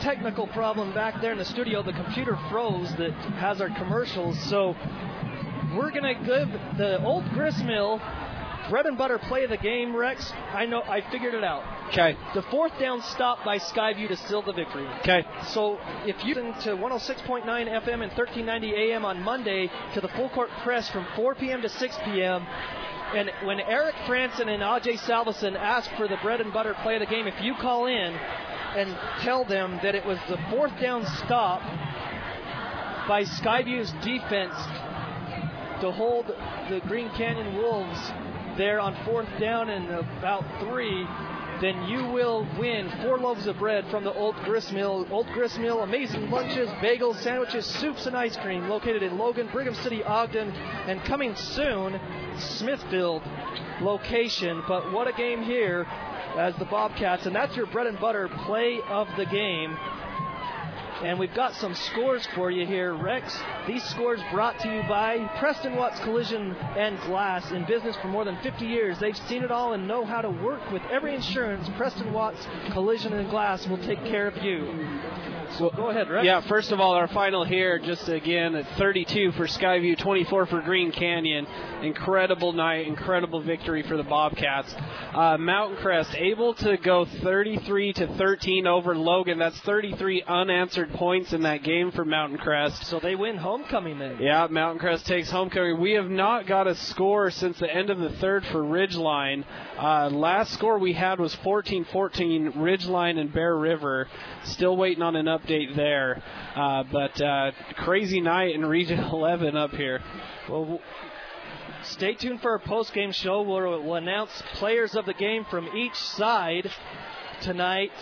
technical problem back there in the studio. The computer froze that has our commercials. So we're going to give the old grist mill bread and butter play of the game, Rex. I know I figured it out. Okay. The fourth down stop by Skyview to seal the victory. Okay. So if you listen to 106.9 FM and 1390 AM on Monday to the full court press from 4 p.m. to 6 p.m. And when Eric Franson and Aj Salveson ask for the bread and butter play of the game, if you call in and tell them that it was the fourth down stop by Skyview's defense to hold the Green Canyon Wolves there on fourth down and about three, then you will win four loaves of bread from the Old Grist Mill. Old Grist Mill, amazing lunches, bagels, sandwiches, soups, and ice cream located in Logan, Brigham City, Ogden, and coming soon, Smithfield location. But what a game here as the Bobcats, and that's your bread and butter play of the game. And we've got some scores for you here, Rex. These scores brought to you by Preston Watts Collision and Glass. In business for more than 50 years, they've seen it all and know how to work with every insurance. Preston Watts Collision and Glass will take care of you. So go ahead, Rex. Yeah, first of all, our final here, just again at 32 for Skyview, 24 for Green Canyon. Incredible night, incredible victory for the Bobcats. Uh, Mountain Crest able to go 33 to 13 over Logan. That's 33 unanswered points in that game for Mountain Crest. So they win homecoming then. Yeah, Mountain Crest takes homecoming. We have not got a score since the end of the third for Ridgeline. Uh, last score we had was 14-14 Ridgeline and Bear River. Still waiting on an update there. Uh, but uh, crazy night in Region 11 up here. Well, stay tuned for our post-game show where we'll announce players of the game from each side tonight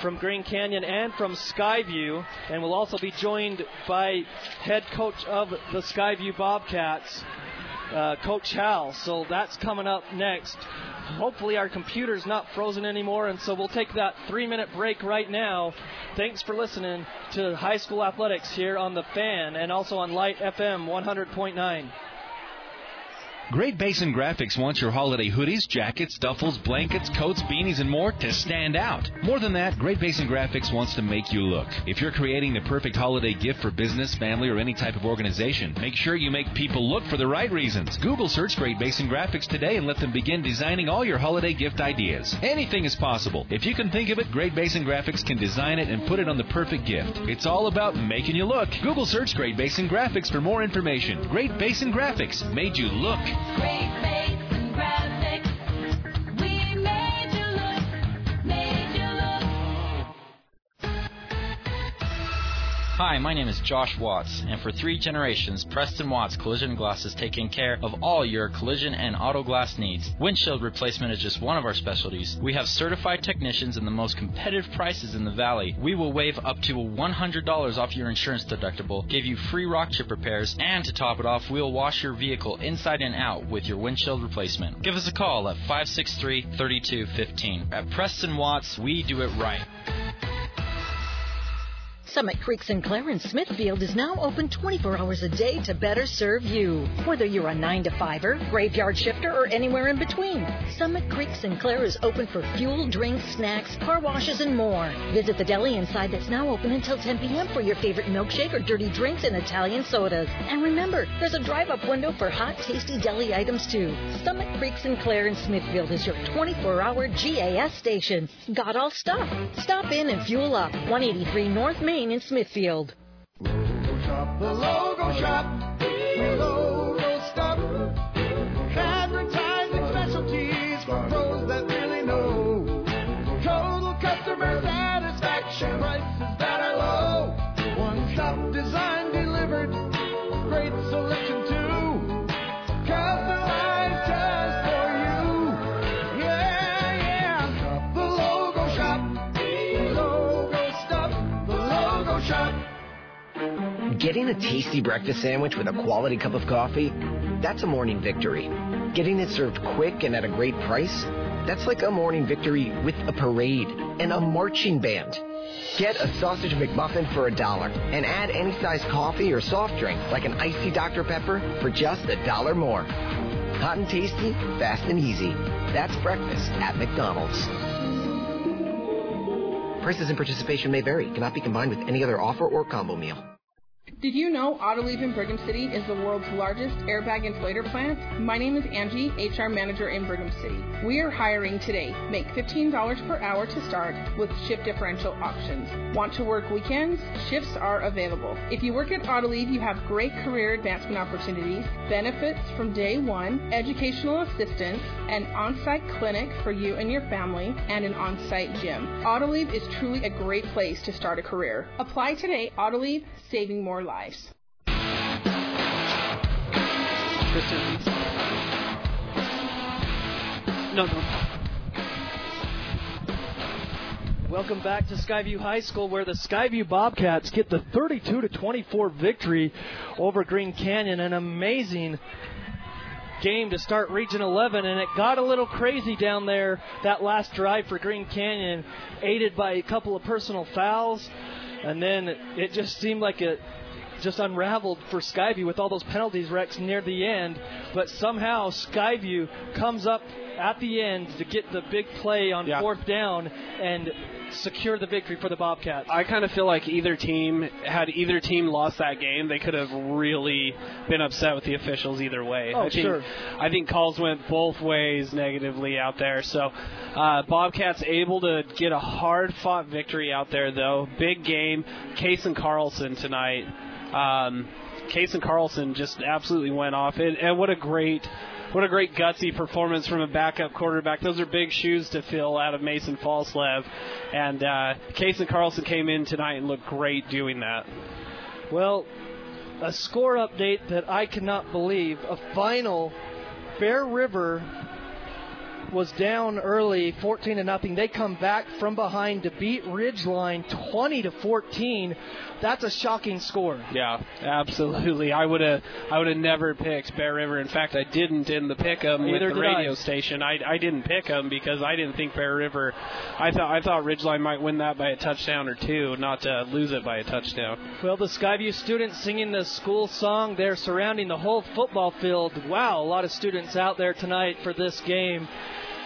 from Green Canyon and from Skyview, and we'll also be joined by head coach of the Skyview Bobcats, uh, Coach Howell. So that's coming up next. Hopefully our computer's not frozen anymore, and so we'll take that three-minute break right now. Thanks for listening to high school athletics here on the Fan and also on Light FM 100.9. Great Basin Graphics wants your holiday hoodies, jackets, duffels, blankets, coats, beanies, and more to stand out. More than that, Great Basin Graphics wants to make you look. If you're creating the perfect holiday gift for business, family, or any type of organization, make sure you make people look for the right reasons. Google search Great Basin Graphics today and let them begin designing all your holiday gift ideas. Anything is possible. If you can think of it, Great Basin Graphics can design it and put it on the perfect gift. It's all about making you look. Google search Great Basin Graphics for more information. Great Basin Graphics made you look. Great Basin Hi, my name is Josh Watts, and for three generations, Preston Watts Collision Glass has taken care of all your collision and auto glass needs. Windshield replacement is just one of our specialties. We have certified technicians and the most competitive prices in the valley. We will waive up to $100 off your insurance deductible, give you free rock chip repairs, and to top it off, we'll wash your vehicle inside and out with your windshield replacement. Give us a call at 563 3215. At Preston Watts, we do it right. Summit Creek Sinclair in Smithfield is now open 24 hours a day to better serve you. Whether you're a 9 to 5er, graveyard shifter, or anywhere in between, Summit Creek Sinclair is open for fuel, drinks, snacks, car washes, and more. Visit the deli inside that's now open until 10 p.m. for your favorite milkshake or dirty drinks and Italian sodas. And remember, there's a drive up window for hot, tasty deli items too. Summit Creek Sinclair in Smithfield is your 24 hour GAS station. Got all stuff. Stop in and fuel up. 183 North Main in Smithfield. Logo shop, the logo shop, Getting a tasty breakfast sandwich with a quality cup of coffee, that's a morning victory. Getting it served quick and at a great price, that's like a morning victory with a parade and a marching band. Get a sausage McMuffin for a dollar and add any size coffee or soft drink like an icy Dr. Pepper for just a dollar more. Hot and tasty, fast and easy. That's breakfast at McDonald's. Prices and participation may vary. Cannot be combined with any other offer or combo meal. Did you know Autoliv in Brigham City is the world's largest airbag inflator plant? My name is Angie, HR manager in Brigham City. We are hiring today. Make $15 per hour to start with shift differential options. Want to work weekends? Shifts are available. If you work at Autoliv, you have great career advancement opportunities, benefits from day one, educational assistance, an on-site clinic for you and your family, and an on-site gym. Autoliv is truly a great place to start a career. Apply today. Autoliv, saving more lives. No, no. Welcome back to Skyview High School, where the Skyview Bobcats get the 32 to 24 victory over Green Canyon. An amazing game to start Region 11, and it got a little crazy down there that last drive for Green Canyon, aided by a couple of personal fouls, and then it just seemed like it just unraveled for Skyview with all those penalties Rex near the end, but somehow Skyview comes up at the end to get the big play on Yeah. fourth down and secure the victory for the Bobcats. I kind of feel like either team had either team lost that game, they could have really been upset with the officials either way. Oh, I think, sure. I think calls went both ways negatively out there. So uh, Bobcats able to get a hard fought victory out there though. Big game. Case and Carlson tonight. Um, Case and Carlson just absolutely went off. And, and what a great what a great gutsy performance from a backup quarterback. Those are big shoes to fill out of Mason Falslev. And uh, Case and Carlson came in tonight and looked great doing that. Well, a score update that I cannot believe. A final. Bear River was down early, 14 to nothing. They come back from behind to beat Ridgeline 20 to 14. That's a shocking score. Yeah, absolutely. I would have I would have never picked Bear River. In fact, I didn't in the pick 'em with the did I. radio station. I, I didn't pick 'em because I didn't think Bear River. I thought I thought Ridgeline might win that by a touchdown or two, not to lose it by a touchdown. Well, the Skyview students singing the school song. They're surrounding the whole football field. Wow, a lot of students out there tonight for this game.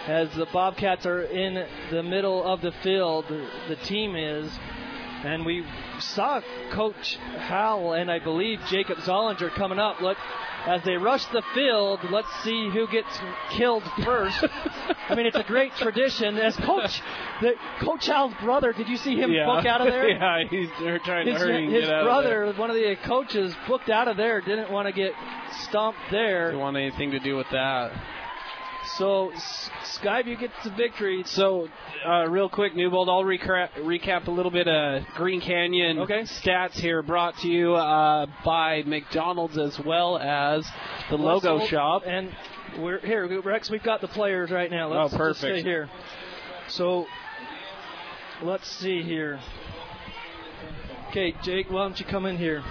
As the Bobcats are in the middle of the field, the team is. And we saw Coach Howell and I believe Jacob Zollinger coming up. Look, as they rush the field, let's see who gets killed first. I mean, it's a great tradition. As Coach, the, Coach Howell's brother, did you see him yeah. book out of there? yeah, he's they're trying his, to hurry his get out brother, of one of the coaches, booked out of there. Didn't want to get stomped there. Don't want anything to do with that. So Skyview gets the victory. So, uh, real quick, Newbold, I'll recap, recap a little bit of Green Canyon Okay. stats here brought to you uh, by McDonald's as well as the Logo Shop. And we're here, Rex. We've got the players right now. Oh, Let's just perfect. stay here. So let's see here. Okay, Jake, why don't you come in here?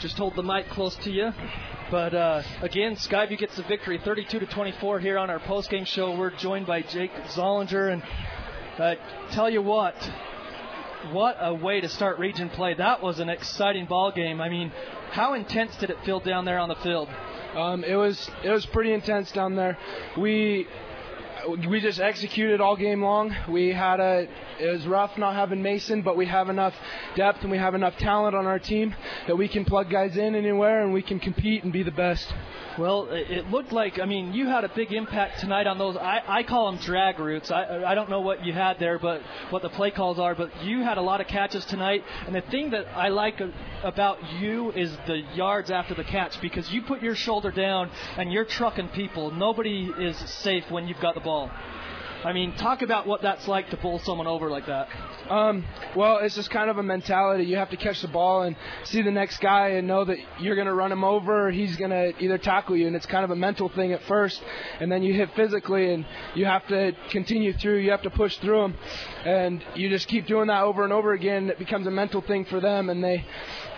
Just hold the mic close to you. But uh, again, Skyview gets the victory, 32 to 24 here on our post-game show. We're joined by Jake Zollinger, and uh, tell you what, what a way to start region play. That was an exciting ball game. I mean, how intense did it feel down there on the field? Um, it was it was pretty intense down there. We we just executed all game long. We had a it was rough not having Mason, but we have enough depth and we have enough talent on our team that we can plug guys in anywhere and we can compete and be the best. Well, it looked like, I mean, you had a big impact tonight on those. I, I call them drag routes. I, I don't know what you had there, but what the play calls are, but you had a lot of catches tonight. And the thing that I like about you is the yards after the catch because you put your shoulder down and you're trucking people. Nobody is safe when you've got the ball. I mean, talk about what that's like to pull someone over like that. Um, well, it's just kind of a mentality. You have to catch the ball and see the next guy and know that you're going to run him over he's going to either tackle you. And it's kind of a mental thing at first. And then you hit physically and you have to continue through. You have to push through them. And you just keep doing that over and over again. It becomes a mental thing for them. And they,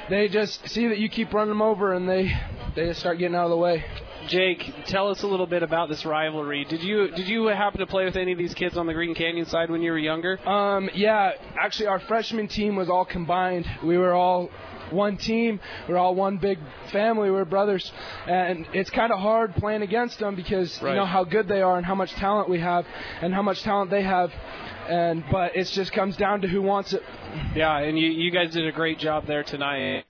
they just see that you keep running them over and they, they just start getting out of the way. Jake, tell us a little bit about this rivalry. Did you did you happen to play with any of these kids on the Green Canyon side when you were younger? Um, yeah, actually, our freshman team was all combined. We were all one team. We are all one big family. We are brothers, and it's kind of hard playing against them because Right. you know how good they are and how much talent we have and how much talent they have. And but it just comes down to who wants it. Yeah, and you, you guys did a great job there tonight.